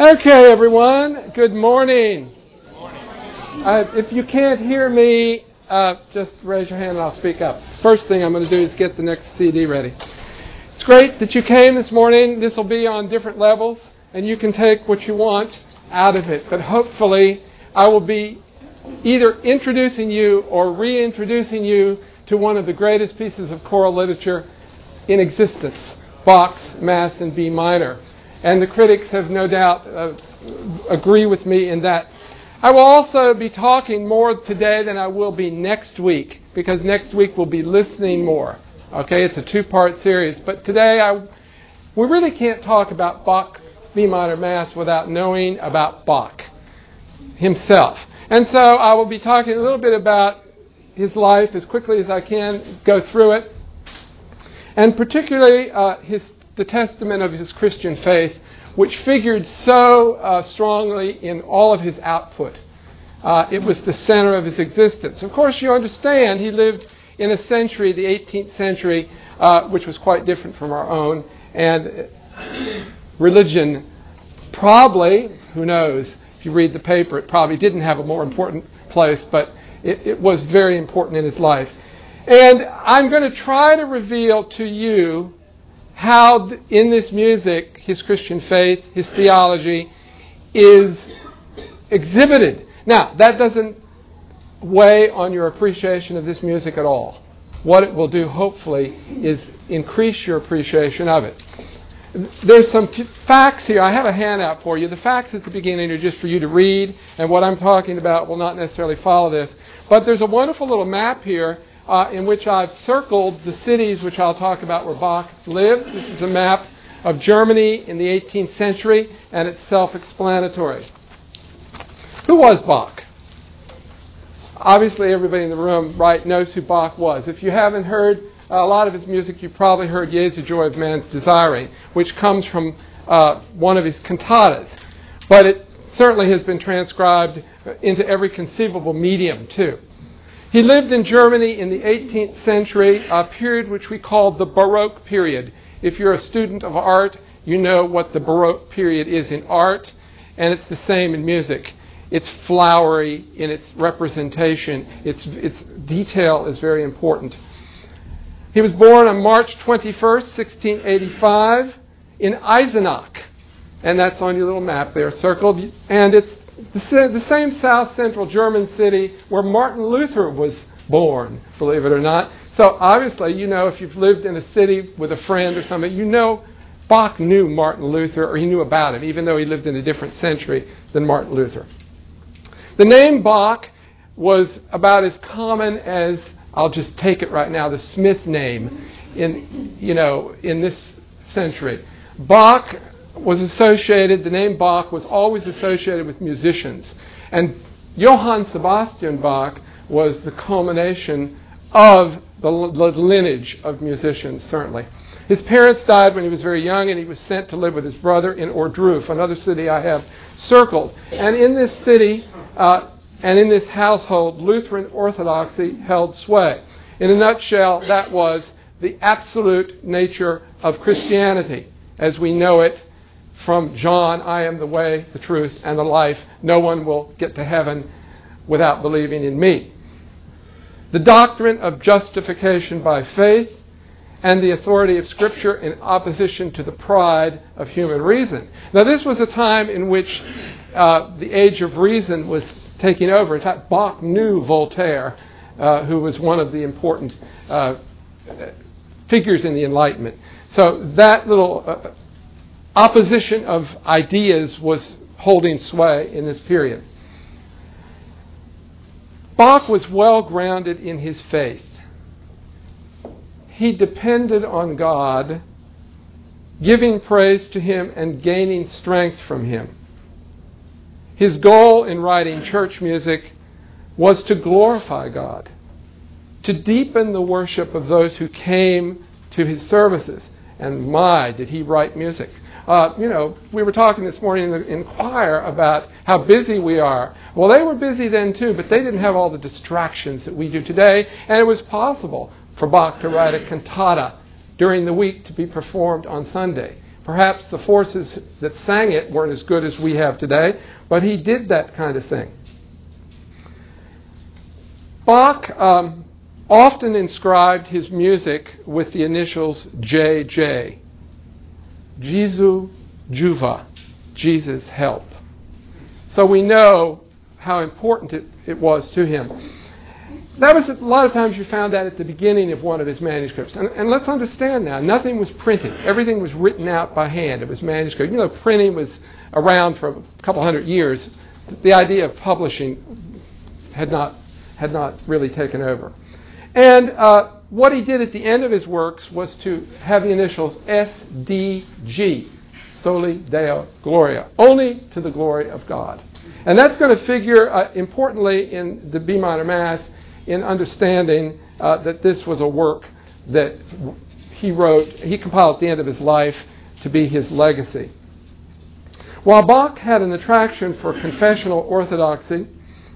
Okay, everyone. Good morning. Uh, if you can't hear me, uh, just raise your hand and I'll speak up. First thing I'm going to do is get the next CD ready. It's great that you came this morning. This will be on different levels, and you can take what you want out of it. But hopefully, I will be either introducing you or reintroducing you to one of the greatest pieces of choral literature in existence Bach's Mass in B minor. And the critics have no doubt uh, agree with me in that. I will also be talking more today than I will be next week because next week we'll be listening more. Okay, it's a two-part series, but today I we really can't talk about Bach B minor Mass without knowing about Bach himself. And so I will be talking a little bit about his life as quickly as I can go through it, and particularly uh, his, the testament of his Christian faith, which figured so uh, strongly in all of his output. Uh, it was the center of his existence. Of course, you understand he lived in a century, the 18th century, uh, which was quite different from our own, and religion probably, who knows, if you read the paper, it probably didn't have a more important place, but it, it was very important in his life. And I'm going to try to reveal to you how, in this music, his Christian faith, his theology, is exhibited. Now, that doesn't weigh on your appreciation of this music at all. What it will do, hopefully, is increase your appreciation of it. There's some t- facts here. I have a handout for you. The facts at the beginning are just for you to read, and what I'm talking about will not necessarily follow this. But there's a wonderful little map here uh, in which I've circled the cities which I'll talk about where Bach lived. This is a map of Germany in the 18th century, and it's self explanatory. Who was Bach? Obviously, everybody in the room right knows who Bach was. If you haven't heard a lot of his music, you've probably heard Jesu Joy of Man's Desiring, which comes from uh, one of his cantatas. But it certainly has been transcribed into every conceivable medium, too. He lived in Germany in the 18th century, a period which we call the Baroque period. If you're a student of art, you know what the Baroque period is in art, and it's the same in music. It's flowery in its representation, its, its detail is very important. He was born on March 21st, 1685, in Eisenach, and that's on your little map there circled, and it's the same south central German city where Martin Luther was born, believe it or not. So obviously, you know, if you've lived in a city with a friend or something, you know Bach knew Martin Luther, or he knew about him, even though he lived in a different century than Martin Luther. The name Bach was about as common as I'll just take it right now, the Smith name in you know in this century. Bach was associated, the name Bach was always associated with musicians. And Johann Sebastian Bach was the culmination of the, lineage of musicians, certainly. His parents died when he was very young, and he was sent to live with his brother in Ohrdruf, another city I have circled. And in this city uh, and in this household, Lutheran orthodoxy held sway. In a nutshell, that was the absolute nature of Christianity as we know it from John, I am the way, the truth, and the life. No one will get to heaven without believing in me. The doctrine of justification by faith and the authority of Scripture in opposition to the pride of human reason. Now, this was a time in which uh, the age of reason was taking over. In fact, Bach knew Voltaire, uh, who was one of the important uh, figures in the Enlightenment. So that little uh, opposition of ideas was holding sway in this period. Bach was well grounded in his faith. He depended on God, giving praise to Him and gaining strength from Him. His goal in writing church music was to glorify God, to deepen the worship of those who came to his services. And my, did he write music! Uh, you know, we were talking this morning in, the, in choir about how busy we are. Well, they were busy then too, but they didn't have all the distractions that we do today, and it was possible for Bach to write a cantata during the week to be performed on Sunday. Perhaps the forces that sang it weren't as good as we have today, but he did that kind of thing. Bach um, often inscribed his music with the initials JJ. Jesu Juva, Jesus help. So we know how important it, it was to him. That was a lot of times you found that at the beginning of one of his manuscripts. And, and let's understand now, nothing was printed. Everything was written out by hand. It was manuscript. You know, printing was around for a couple hundred years. The idea of publishing had not had not really taken over. And uh, what he did at the end of his works was to have the initials SDG, Soli Deo Gloria, only to the glory of God. And that's going to figure uh, importantly in the B minor Mass in understanding uh, that this was a work that he wrote, he compiled at the end of his life to be his legacy. While Bach had an attraction for confessional orthodoxy,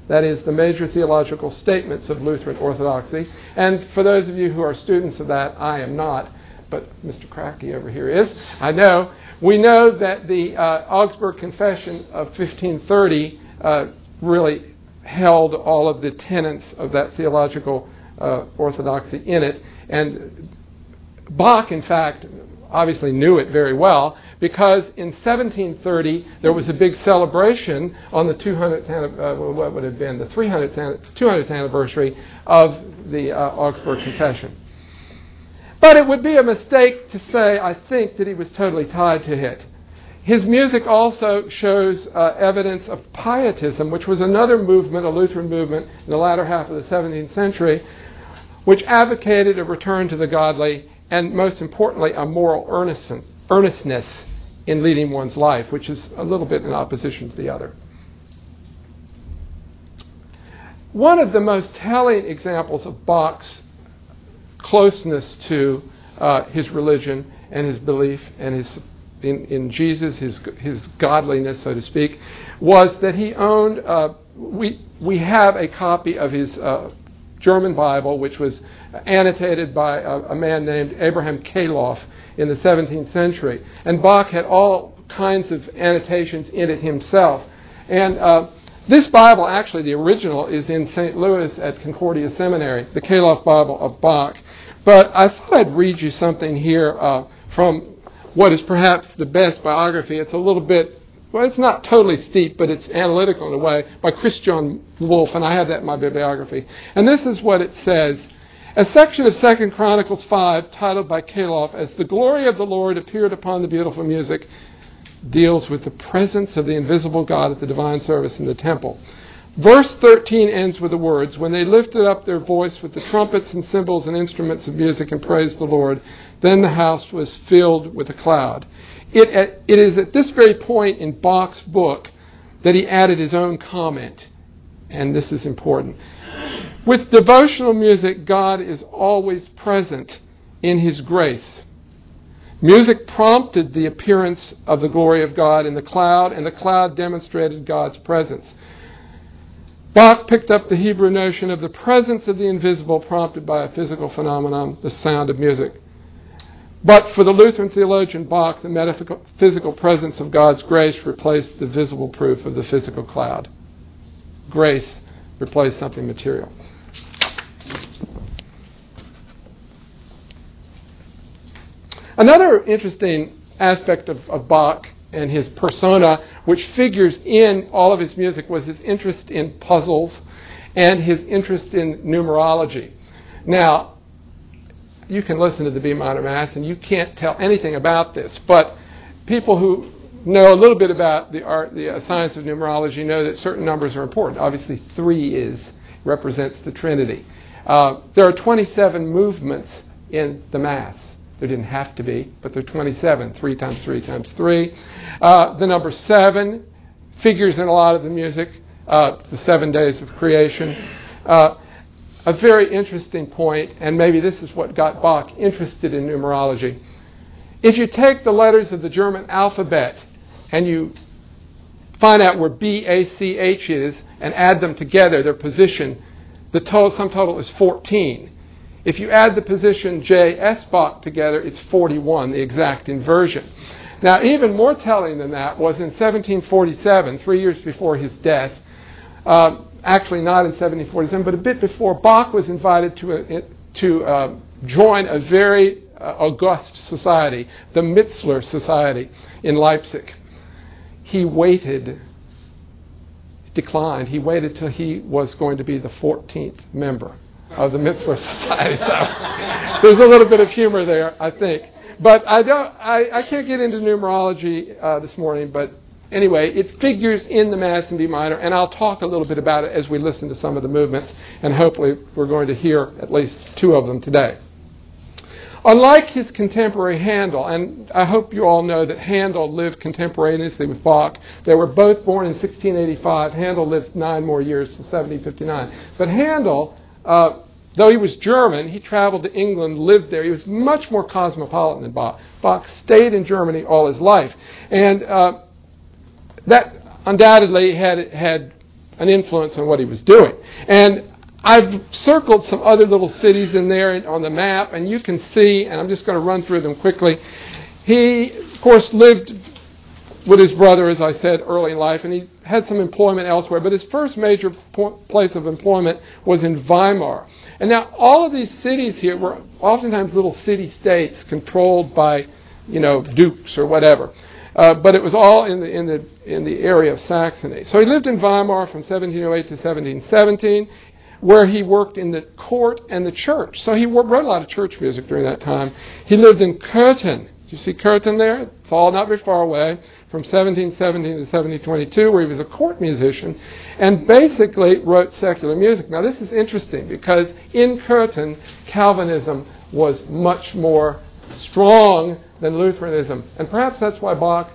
that is, the major theological statements of Lutheran orthodoxy, and for those of you who are students of that, I am not, but Mr. Cracky over here is, I know. We know that the uh, Augsburg Confession of 1530 uh, really held all of the tenets of that theological uh, orthodoxy in it. And Bach, in fact, obviously knew it very well because in 1730 there was a big celebration on the 200th, uh, what would have been the 300th, 200th anniversary of the uh, Augsburg Confession. But it would be a mistake to say, I think, that he was totally tied to it. His music also shows uh, evidence of pietism, which was another movement, a Lutheran movement, in the latter half of the 17th century, which advocated a return to the godly and, most importantly, a moral earnestness in leading one's life, which is a little bit in opposition to the other. One of the most telling examples of Bach's closeness to uh, his religion and his belief and his in, in Jesus, his, his godliness, so to speak, was that he owned, uh, we, we have a copy of his uh, German Bible, which was annotated by a, a, man named Abraham Calov in the 17th century. And Bach had all kinds of annotations in it himself. And uh, this Bible, actually, the original, is in St. Louis at Concordia Seminary, the Calov Bible of Bach. But I thought I'd read you something here uh, from what is perhaps the best biography. It's a little bit, well, it's not totally steep, but it's analytical in a way, by Christian Wolff, and I have that in my bibliography. And this is what it says. A section of Second Chronicles 5, titled by Calov as The Glory of the Lord Appeared Upon the Beautiful Music, deals with the presence of the invisible God at the divine service in the temple. Verse 13 ends with the words When they lifted up their voice with the trumpets and cymbals and instruments of music and praised the Lord, then the house was filled with a cloud. It, it is at this very point in Bach's book that he added his own comment, and this is important. With devotional music, God is always present in his grace. Music prompted the appearance of the glory of God in the cloud, and the cloud demonstrated God's presence. Bach picked up the Hebrew notion of the presence of the invisible prompted by a physical phenomenon, the sound of music. But for the Lutheran theologian Bach, the metaphysical presence of God's grace replaced the visible proof of the physical cloud. Grace replaced something material. Another interesting aspect of, of Bach and his persona, which figures in all of his music, was his interest in puzzles and his interest in numerology. Now, you can listen to the B minor Mass and you can't tell anything about this, but people who know a little bit about the art, the uh, science of numerology know that certain numbers are important. Obviously, three is represents the Trinity. Uh, there are 27 movements in the Mass. There didn't have to be, but there are 27. 3 times 3 times 3. Uh, the number 7 figures in a lot of the music, uh, the seven days of creation. Uh, a very interesting point, and maybe this is what got Bach interested in numerology. If you take the letters of the German alphabet and you find out where B, A, C, H is and add them together, their position, the total, sum total is 14. If you add the position J, S Bach together, it's 41, the exact inversion. Now, even more telling than that was in 1747, three years before his death. Uh, actually, not in 1747, but a bit before, Bach was invited to, a, to uh, join a very uh, august society, the Mizler Society in Leipzig. He waited, declined. He waited till he was going to be the 14th member of the Mizler Society. So there's a little bit of humor there, I think. But I don't. I, I can't get into numerology uh, this morning. But anyway, it figures in the Mass in B minor, and I'll talk a little bit about it as we listen to some of the movements, and hopefully we're going to hear at least two of them today. Unlike his contemporary Handel, and I hope you all know that Handel lived contemporaneously with Bach. They were both born in 1685. Handel lived nine more years to 1759. But Handel, uh, though he was German, he traveled to England, lived there. He was much more cosmopolitan than Bach. Bach stayed in Germany all his life. And uh, that undoubtedly had, had an influence on what he was doing. And I've circled some other little cities in there on the map, and you can see, and I'm just going to run through them quickly. He, of course, lived with his brother, as I said, early in life, and he had some employment elsewhere, but his first major po- place of employment was in Weimar. And now, all of these cities here were oftentimes little city states controlled by, you know, dukes or whatever. Uh, but it was all in the, in, the, in the area of Saxony. So he lived in Weimar from 1708 to 1717 where he worked in the court and the church. So he wrote a lot of church music during that time. He lived in Köthen. Do you see Köthen there? It's all not very far away, from 1717 to 1722, where he was a court musician and basically wrote secular music. Now, this is interesting because in Köthen, Calvinism was much more strong than Lutheranism. And perhaps that's why Bach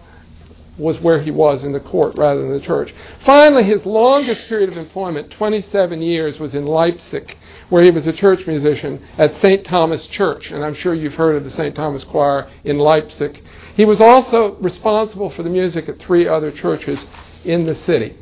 was where he was in the court rather than the church. Finally, his longest period of employment, 27 years, was in Leipzig, where he was a church musician at St. Thomas Church. And I'm sure you've heard of the St. Thomas Choir in Leipzig. He was also responsible for the music at three other churches in the city.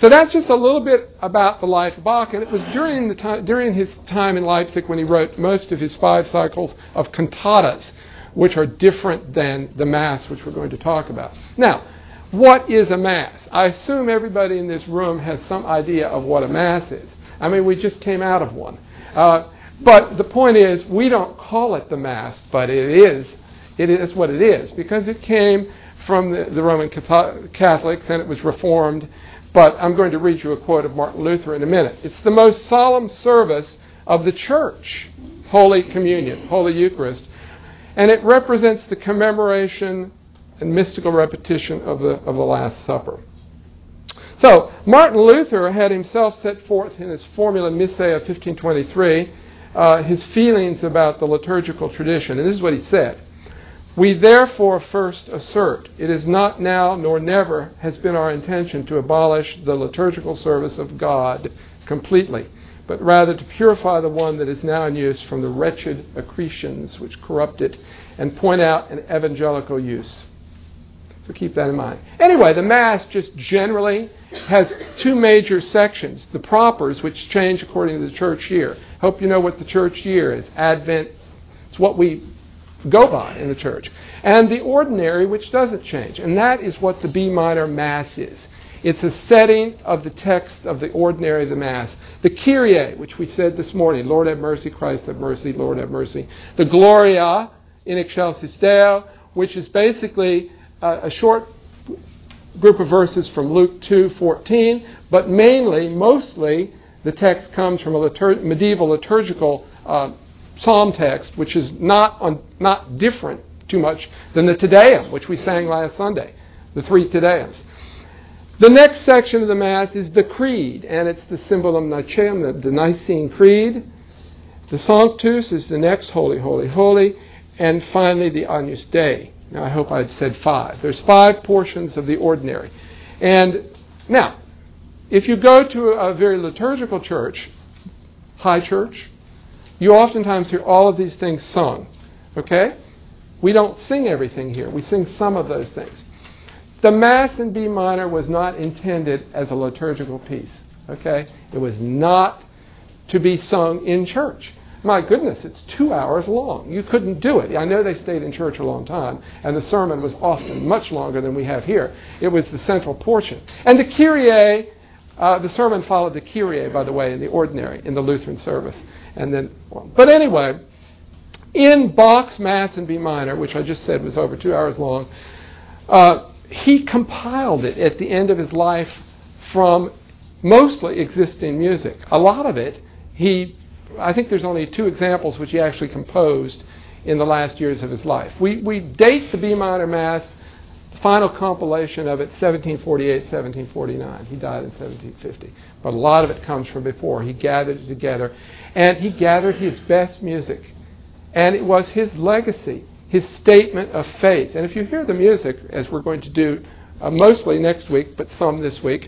So that's just a little bit about the life of Bach, and it was during, the time, during his time in Leipzig when he wrote most of his five cycles of cantatas which are different than the Mass, which we're going to talk about. Now, what is a Mass? I assume everybody in this room has some idea of what a Mass is. I mean, we just came out of one. Uh, but the point is, we don't call it the Mass, but it is. It is what it is because it came from the, the Roman Catholics and it was reformed. But I'm going to read you a quote of Martin Luther in a minute. It's the most solemn service of the church, Holy Communion, Holy Eucharist, and it represents the commemoration and mystical repetition of the, of the Last Supper. So, Martin Luther had himself set forth in his Formula Missae of 1523 uh, his feelings about the liturgical tradition. And this is what he said We therefore first assert it is not now nor never has been our intention to abolish the liturgical service of God completely but rather to purify the one that is now in use from the wretched accretions which corrupt it, and point out an evangelical use. So keep that in mind. Anyway, the Mass just generally has two major sections the propers, which change according to the church year. Hope you know what the church year is. Advent, it's what we go by in the church. And the ordinary, which doesn't change. And that is what the B minor Mass is. It's a setting of the text of the ordinary of the Mass. The Kyrie, which we said this morning, Lord have mercy, Christ have mercy, Lord have mercy. The Gloria in Excelsis Deo, which is basically a, a short group of verses from Luke 2:14, but mainly, mostly, the text comes from a medieval liturgical uh, psalm text, which is not on, not different too much than the Te Deum, which we sang last Sunday, the three Te Deums. The next section of the Mass is the Creed, and it's the Symbolum Nicaeum, the, the Nicene Creed. The Sanctus is the next Holy, Holy, Holy, and finally the Agnus Dei. Now, I hope I'd said five. There's five portions of the ordinary. And now, if you go to a very liturgical church, high church, you oftentimes hear all of these things sung. Okay? We don't sing everything here. We sing some of those things. The Mass in B minor was not intended as a liturgical piece. Okay? It was not to be sung in church. my goodness, it's two hours long. You couldn't do it. I know they stayed in church a long time, and the sermon was often much longer than we have here. It was the central portion. And the Kyrie, uh, the sermon followed the Kyrie, by the way, in the ordinary, in the Lutheran service. And then, well, but anyway, in Bach's Mass in B minor, which I just said was over two hours long, uh, he compiled it at the end of his life from mostly existing music. A lot of it, he, I think there's only two examples which he actually composed in the last years of his life. We, we date the B minor Mass, the final compilation of it, 1748, 1749. He died in 1750. But a lot of it comes from before. He gathered it together, and he gathered his best music. And it was his legacy, his statement of faith. And if you hear the music, as we're going to do uh, mostly next week, but some this week,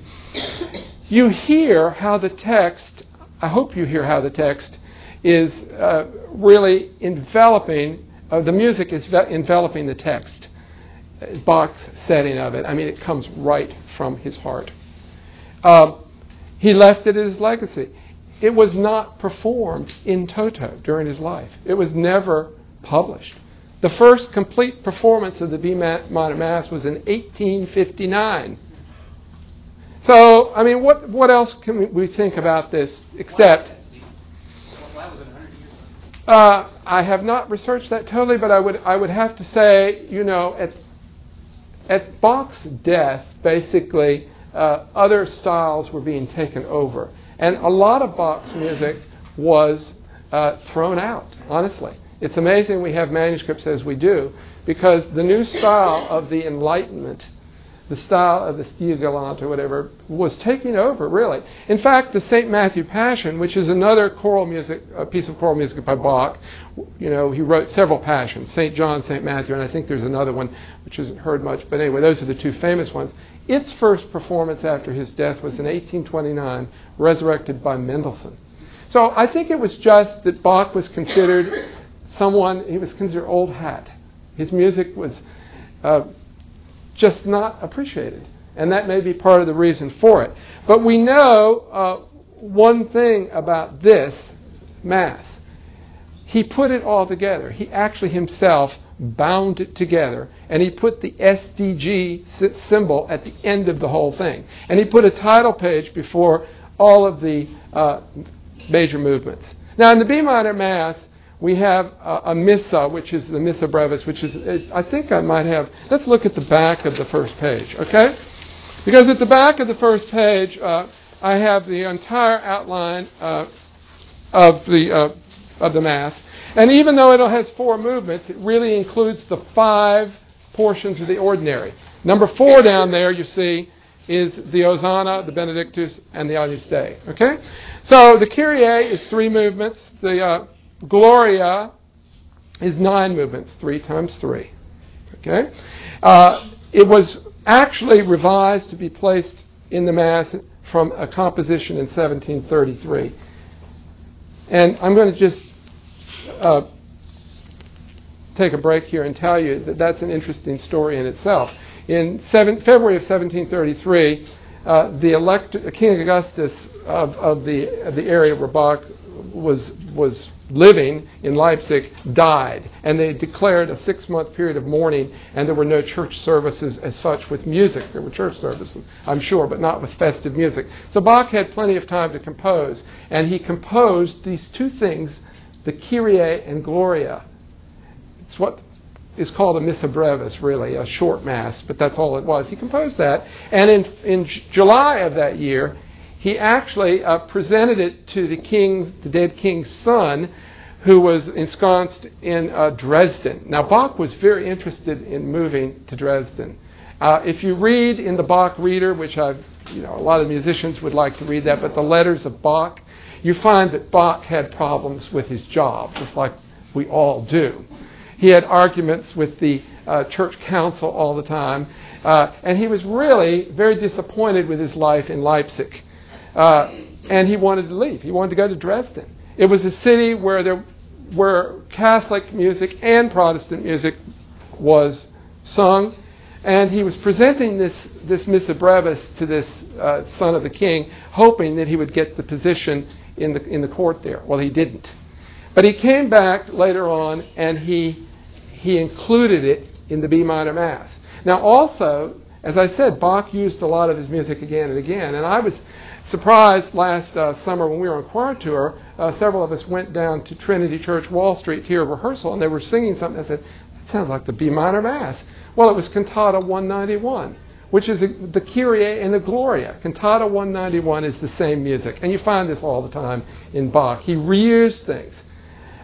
you hear how the text, I hope you hear how the text is uh, really enveloping, uh, the music is ve- enveloping the text. Bach's setting of it. I mean, it comes right from his heart. Uh, he left it as legacy. It was not performed in toto during his life. It was never published. The first complete performance of the B minor Mass was in 1859. So, I mean, what, what else can we think about this except. Uh, I have not researched that totally, but I would, I would have to say, you know, at, at Bach's death, basically, uh, other styles were being taken over. And a lot of Bach's music was uh, thrown out, honestly. It's amazing we have manuscripts as we do, because the new style of the Enlightenment the style of the Stil Galant or whatever was taking over, really. In fact, the St. Matthew Passion, which is another choral music, a piece of choral music by Bach, you know, he wrote several passions, St. John, St. Matthew, and I think there's another one which isn't heard much, but anyway, those are the two famous ones. Its first performance after his death was in 1829, resurrected by Mendelssohn. So I think it was just that Bach was considered someone, he was considered old hat. His music was uh, just not appreciated. And that may be part of the reason for it. But we know uh, one thing about this Mass. He put it all together. He actually himself bound it together, and he put the SDG symbol at the end of the whole thing. And he put a title page before all of the uh, major movements. Now, in the B minor Mass, we have a, a Missa, which is the Missa Brevis, which is, I think I might have, let's look at the back of the first page, okay? Because at the back of the first page, uh, I have the entire outline uh, of, the, uh, of the Mass. And even though it has four movements, it really includes the five portions of the ordinary. Number four down there, you see, is the Hosanna, the Benedictus, and the Agnus Dei. Okay? So the Kyrie is three movements. The uh, Gloria is nine movements, three times three. Okay? Uh, it was actually revised to be placed in the Mass from a composition in 1733. And I'm going to just uh, take a break here and tell you that that's an interesting story in itself. In seven, February of 1733, uh, the elect, King Augustus of, of, the, of the area where Bach was, was living in Leipzig died. And they declared a six month period of mourning, and there were no church services as such with music. There were church services, I'm sure, but not with festive music. So Bach had plenty of time to compose, and he composed these two things the Kyrie and Gloria. It's what is called a Missa Brevis, really, a short mass, but that's all it was. He composed that, and in, in July of that year, he actually uh, presented it to the king, the dead king's son, who was ensconced in uh, Dresden. Now, Bach was very interested in moving to Dresden. Uh, if you read in the Bach Reader, which I've, you know, a lot of musicians would like to read that, but the letters of Bach, you find that Bach had problems with his job, just like we all do. He had arguments with the uh, church council all the time, uh, and he was really very disappointed with his life in Leipzig. Uh, and he wanted to leave. He wanted to go to Dresden. It was a city where there where Catholic music and Protestant music was sung, and he was presenting this this Missa Brevis to this uh, son of the king, hoping that he would get the position in the in the court there. Well, he didn't. But he came back later on and he, he included it in the B minor Mass. Now, also, as I said, Bach used a lot of his music again and again. And I was surprised last uh, summer when we were on choir tour. Uh, several of us went down to Trinity Church, Wall Street, to hear a rehearsal, and they were singing something. I said, "That sounds like the B minor Mass." Well, it was Cantata 191, which is a, the Kyrie and the Gloria. Cantata 191 is the same music, and you find this all the time in Bach. He reused things.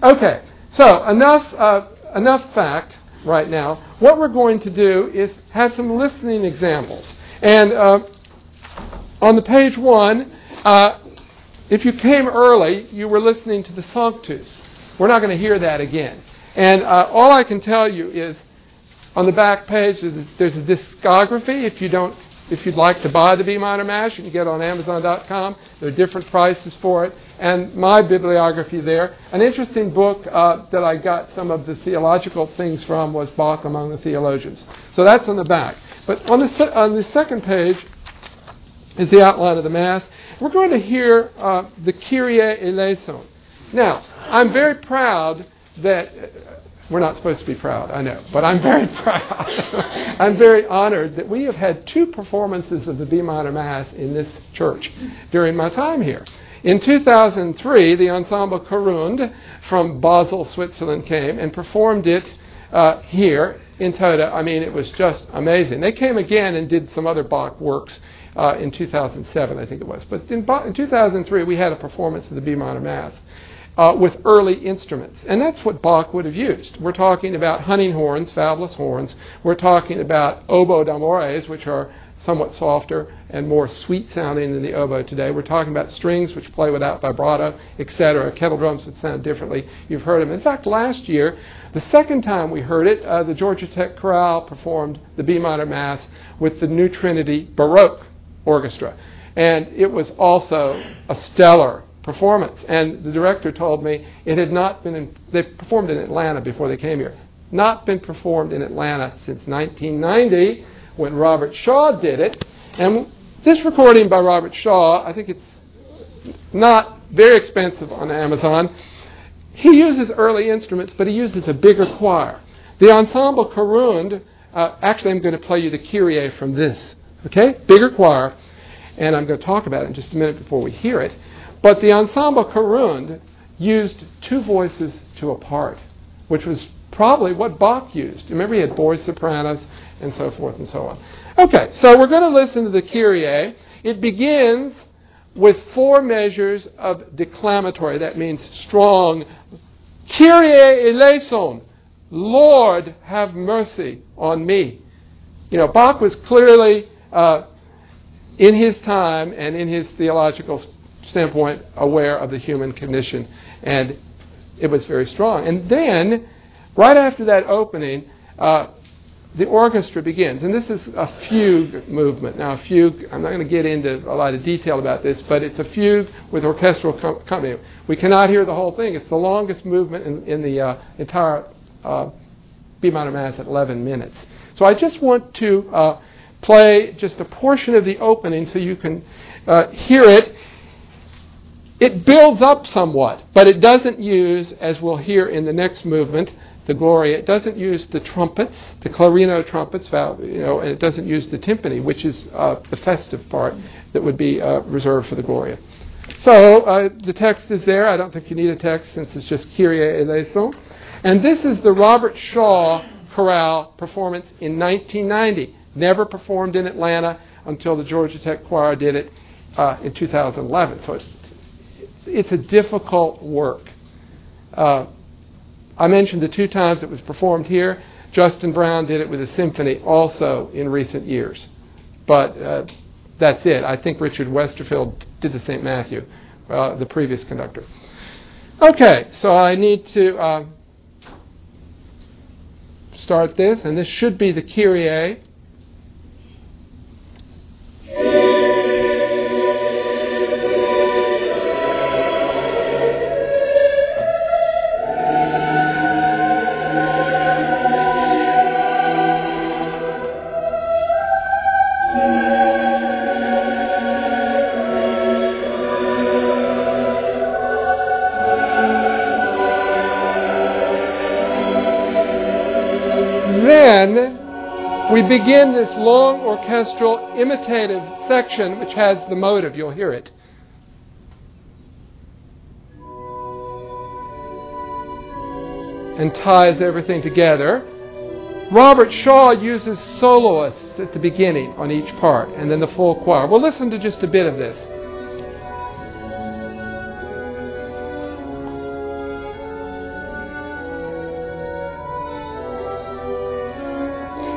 Okay, so enough uh, enough fact right now. What we're going to do is have some listening examples. And uh, on the page one, uh, if you came early, you were listening to the Sanctus. We're not going to hear that again. And uh, all I can tell you is on the back page, there's a discography. If you don't if you'd like to buy the B minor Mass, you can get it on Amazon.com. There are different prices for it. And my bibliography there. An interesting book uh, that I got some of the theological things from was Bach Among the Theologians. So that's on the back. But on the, on the second page is the outline of the Mass. We're going to hear uh, the Kyrie eleison. Now, I'm very proud that we're not supposed to be proud, I know, but I'm very proud. I'm very honored that we have had two performances of the B minor Mass in this church during my time here. In 2003, the Ensemble Corund from Basel, Switzerland came and performed it uh, here in Toda. I mean, it was just amazing. They came again and did some other Bach works uh, in 2007, I think it was. But in, in 2003, we had a performance of the B minor Mass uh, with early instruments. And that's what Bach would have used. We're talking about hunting horns, fabulous horns. We're talking about oboe d'amores, which are somewhat softer and more sweet sounding than the oboe today. We're talking about strings which play without vibrato, etc. Kettle drums would sound differently. You've heard them. In fact, last year, the second time we heard it, uh, the Georgia Tech Chorale performed the B minor Mass with the New Trinity Baroque Orchestra. And it was also a stellar performance. And the director told me it had not been, in, they performed in Atlanta before they came here, not been performed in Atlanta since 1990 when Robert Shaw did it. And this recording by Robert Shaw, I think it's not very expensive on Amazon. He uses early instruments, but he uses a bigger choir. The Ensemble Corund, uh, actually, I'm going to play you the Kyrie from this. Okay? Bigger choir. And I'm going to talk about it in just a minute before we hear it. But the ensemble Corund used two voices to a part, which was probably what Bach used. Remember, he had boys, sopranos, and so forth and so on. Okay, so we're going to listen to the Kyrie. It begins with four measures of declamatory. That means strong. Kyrie eleison. Lord, have mercy on me. You know, Bach was clearly, uh, in his time and in his theological standpoint, aware of the human condition. And it was very strong. And then, right after that opening, uh, the orchestra begins. And this is a fugue movement. Now, a fugue, I'm not going to get into a lot of detail about this, but it's a fugue with orchestral accompaniment. We cannot hear the whole thing. It's the longest movement in, in the uh, entire uh, B minor Mass at 11 minutes. So I just want to uh, play just a portion of the opening so you can uh, hear it it builds up somewhat, but it doesn't use, as we'll hear in the next movement, the Gloria, it doesn't use the trumpets, the clarino trumpets, you know, and it doesn't use the timpani, which is uh, the festive part that would be uh, reserved for the Gloria. So uh, the text is there. I don't think you need a text since it's just Kyrie eleison. And this is the Robert Shaw chorale performance in 1990. Never performed in Atlanta until the Georgia Tech Choir did it uh, in 2011. So it's it's a difficult work. Uh, I mentioned the two times it was performed here. Justin Brown did it with a symphony also in recent years. But uh, that's it. I think Richard Westerfield did the St. Matthew, uh, the previous conductor. Okay, so I need to uh, start this, and this should be the Kyrie. Begin this long orchestral imitative section, which has the motive. You'll hear it. And ties everything together. Robert Shaw uses soloists at the beginning on each part, and then the full choir. We'll listen to just a bit of this.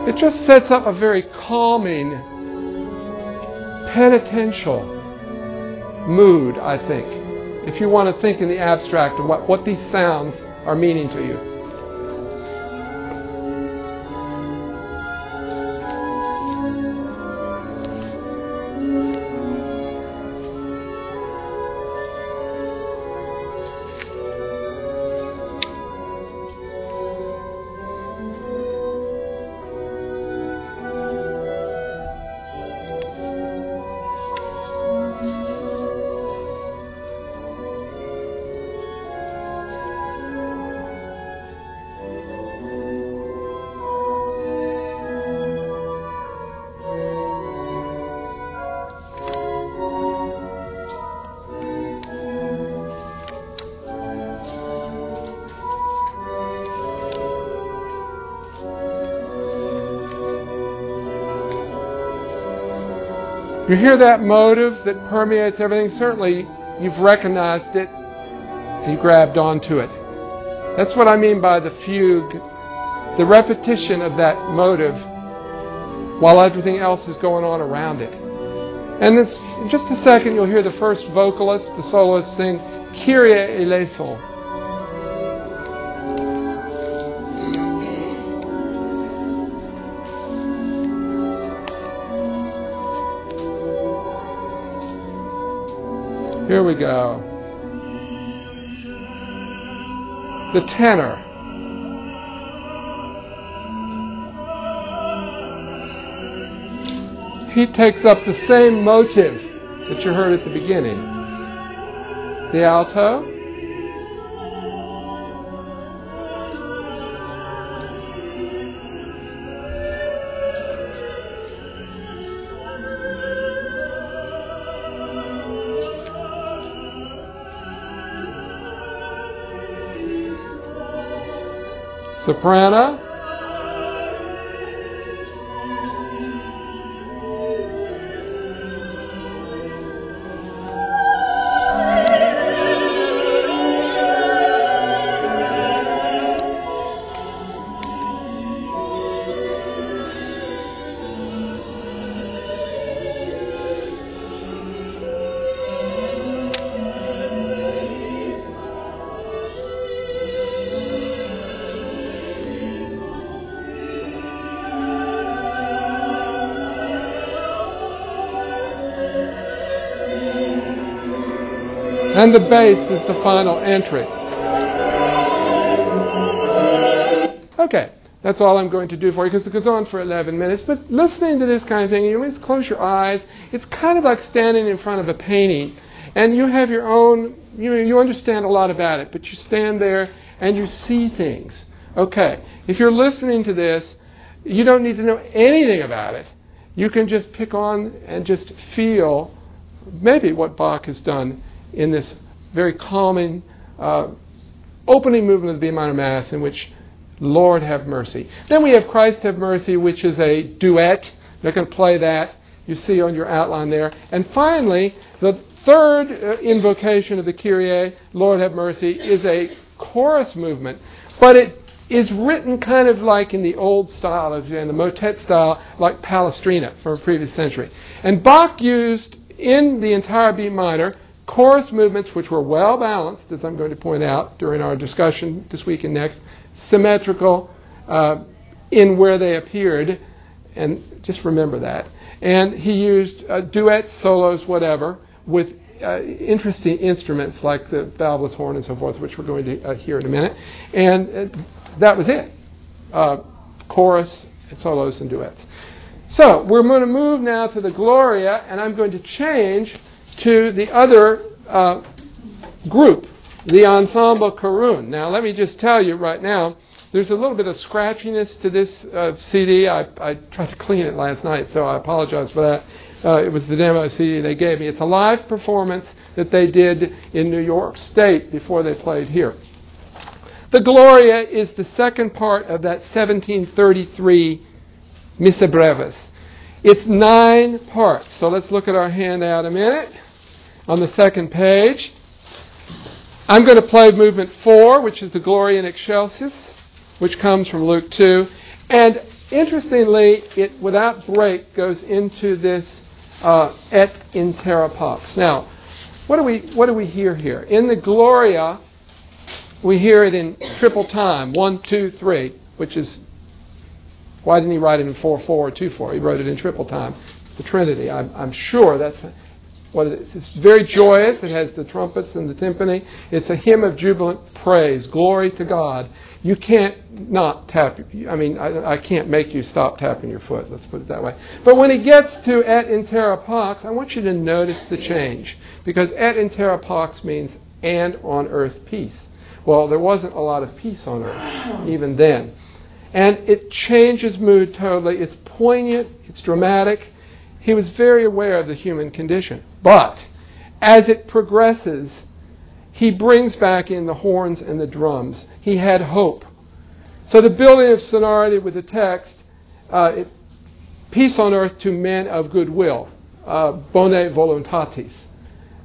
It just sets up a very calming, penitential mood, I think, if you want to think in the abstract of what, what these sounds are meaning to you. You hear that motive that permeates everything? Certainly, you've recognized it you grabbed onto it. That's what I mean by the fugue, the repetition of that motive while everything else is going on around it. And this, in just a second, you'll hear the first vocalist, the soloist, sing Kyrie eleison. Here we go. The tenor. He takes up the same motive that you heard at the beginning. The alto. Soprano. And the bass is the final entry. Okay, that's all I'm going to do for you because it goes on for 11 minutes. But listening to this kind of thing, you just close your eyes. It's kind of like standing in front of a painting. And you have your own, you, you understand a lot about it, but you stand there and you see things. Okay, if you're listening to this, you don't need to know anything about it. You can just pick on and just feel maybe what Bach has done in this very calming uh, opening movement of the B minor Mass in which Lord have mercy. Then we have Christ have mercy, which is a duet. They're going to play that. You see on your outline there. And finally, the third uh, invocation of the Kyrie, Lord have mercy, is a chorus movement. But it is written kind of like in the old style, of in the motet style, like Palestrina from a previous century. And Bach used in the entire B minor chorus movements which were well balanced, as I'm going to point out during our discussion this week and next, symmetrical uh, in where they appeared, and just remember that. And he used uh, duets, solos, whatever, with uh, interesting instruments like the valveless horn and so forth, which we're going to uh, hear in a minute. And uh, that was it uh, chorus, and solos, and duets. So we're going to move now to the Gloria, and I'm going to change to the other uh, group, the Ensemble Corund. Now, let me just tell you right now There's a little bit of scratchiness to this uh, CD. I, I tried to clean it last night, so I apologize for that. Uh, it was the demo CD they gave me. It's a live performance that they did in New York State before they played here. The Gloria is the second part of that 1733 Missa Brevis. It's nine parts. So let's look at our handout a minute. On the second page, I'm going to play movement four, which is the Gloria in Excelsis, which comes from Luke 2. And interestingly, it without break goes into this uh, et in terra pax. Now, what do we what do we hear here? In the Gloria, we hear it in triple time, one, two, three, which is why didn't he write it in 4 4 or 2 4? He wrote it in triple time, the Trinity. I'm, I'm sure that's what it is. It's very joyous. It has the trumpets and the timpani. It's a hymn of jubilant praise. Glory to God. You can't not tap. I mean, I, I can't make you stop tapping your foot. Let's put it that way. But when he gets to et in terra pax, I want you to notice the change because et in terra pax means and on earth peace. Well, there wasn't a lot of peace on earth even then. And it changes mood totally. It's poignant, it's dramatic. He was very aware of the human condition. But as it progresses, he brings back in the horns and the drums. He had hope. So the building of sonority with the text, uh, it, peace on earth to men of goodwill, uh, bonae voluntatis.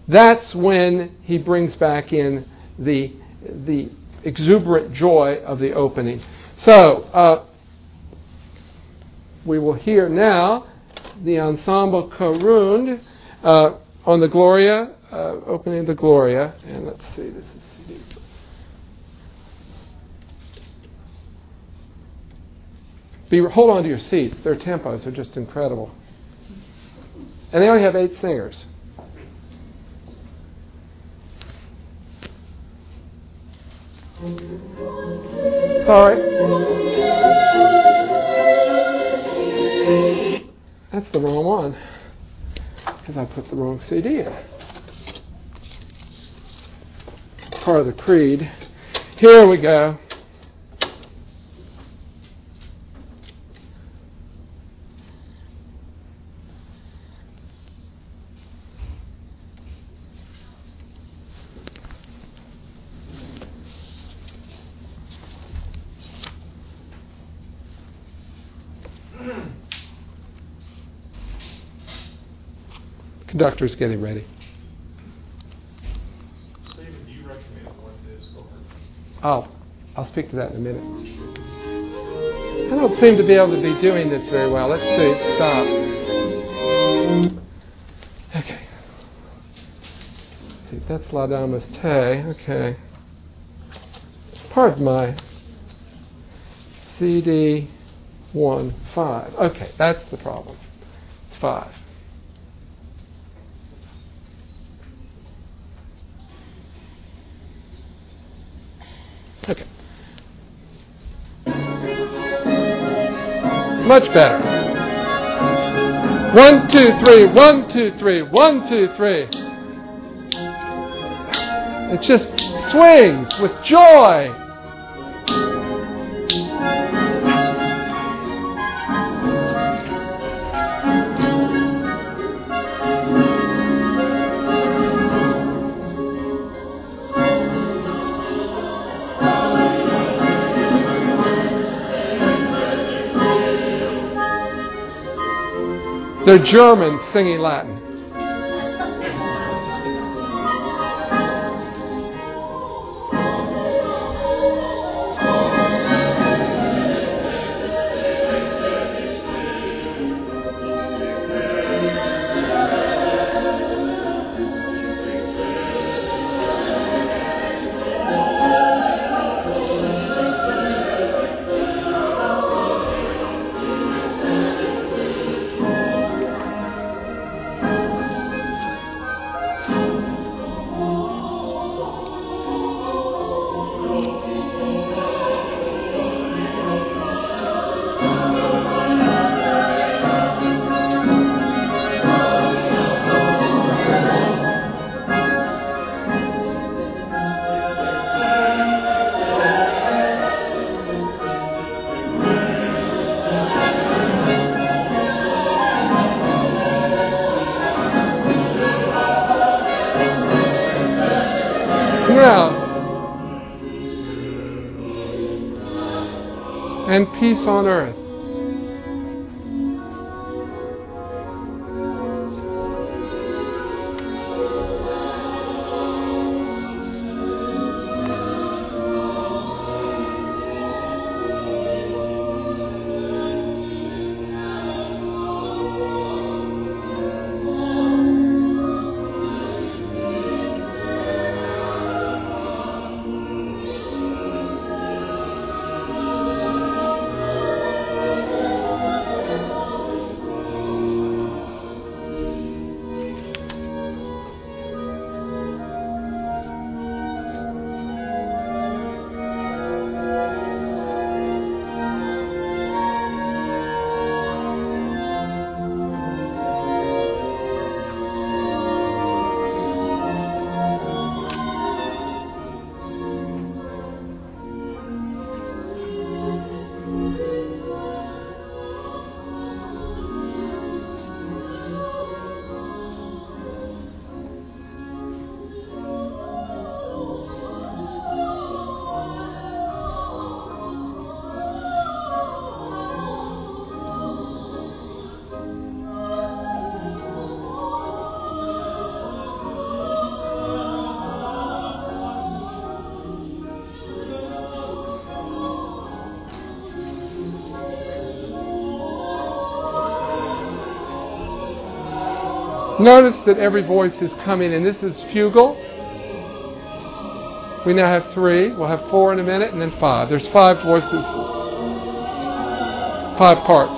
That's when he brings back in the, the exuberant joy of the opening. So, uh, we will hear now the ensemble Corund uh, on the Gloria, uh, opening the Gloria. And let's see, this is CD. Be, hold on to your seats. Their tempos are just incredible. And they only have eight singers. Sorry. That's the wrong one. Because I put the wrong CD in. Part of the creed. Here we go. Conductor's getting ready. David, do you recommend one disc or? Oh, I'll speak to that in a minute. I don't seem to be able to be doing this very well. Let's see. Stop. Okay. Let's see, that's La Damas Te. Okay. Pardon my CD 1 5. Okay, that's the problem. It's 5. Okay. Much better. One, two, three, one, two, three, one, two, three. It just swings with joy. They're Germans singing Latin. On earth. Notice that every voice is coming and This is fugal. We now have three. We'll have four in a minute and then five. There's five voices, five parts.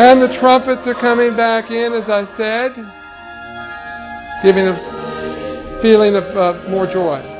And the trumpets are coming back in, as I said giving a feeling of uh, more joy.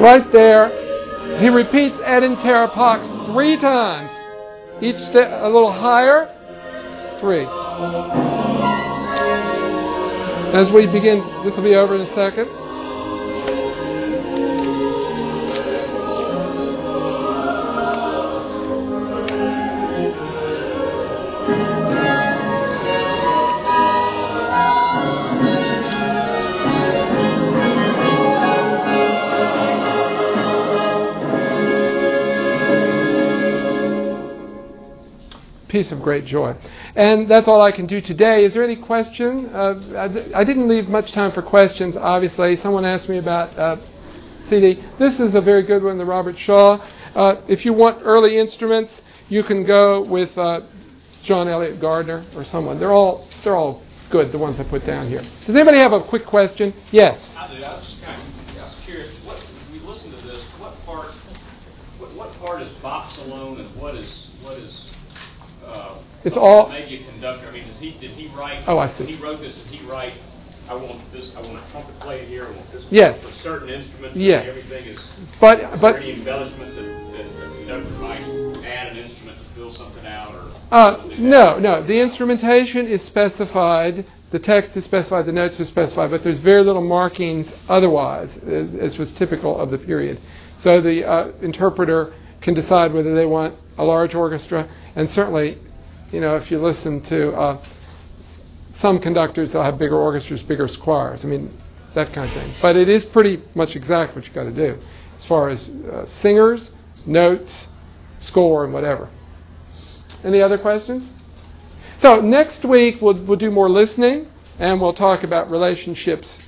Right there. He repeats Et in pax three times. Each step a little higher. Three. As we begin, this will be over in a second. Great joy. And that's all I can do today. Is there any question? Uh, I, I, didn't leave much time for questions, obviously. Someone asked me about uh, CD. This is a very good one, the Robert Shaw. Uh, if you want early instruments, you can go with uh, John Eliot Gardiner or someone. They're all, they're all good, the ones I put down here. Does anybody have a quick question? Yes. I. I was just kind of curious. What, we listen to this. What part? What, what part is Bach's alone, and what is what is uh, it's all maybe a conductor. I mean, does he did he write? Oh, I see. He wrote this. Did he write? I want this. I want a trumpet played here. I want this. Yes. For certain instruments. Yes. Everything is. But is but any embellishment that, that the conductor might add an instrument to fill something out, or? Uh, no, no. The instrumentation is specified. The text is specified. The notes are specified. But there's very little markings otherwise, as, as was typical of the period. So the uh, interpreter can decide whether they want a large orchestra, and certainly, you know, if you listen to uh, some conductors, they'll have bigger orchestras, bigger choirs. I mean, that kind of thing. But it is pretty much exact what you've got to do as far as uh, singers, notes, score, and whatever. Any other questions? So next week we'll, we'll do more listening, and we'll talk about relationships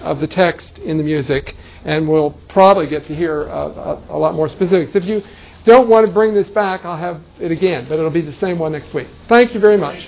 of the text in the music, and we'll probably get to hear uh, a, a lot more specifics. If you don't want to bring this back, I'll have it again, but it'll be the same one next week. Thank you very much.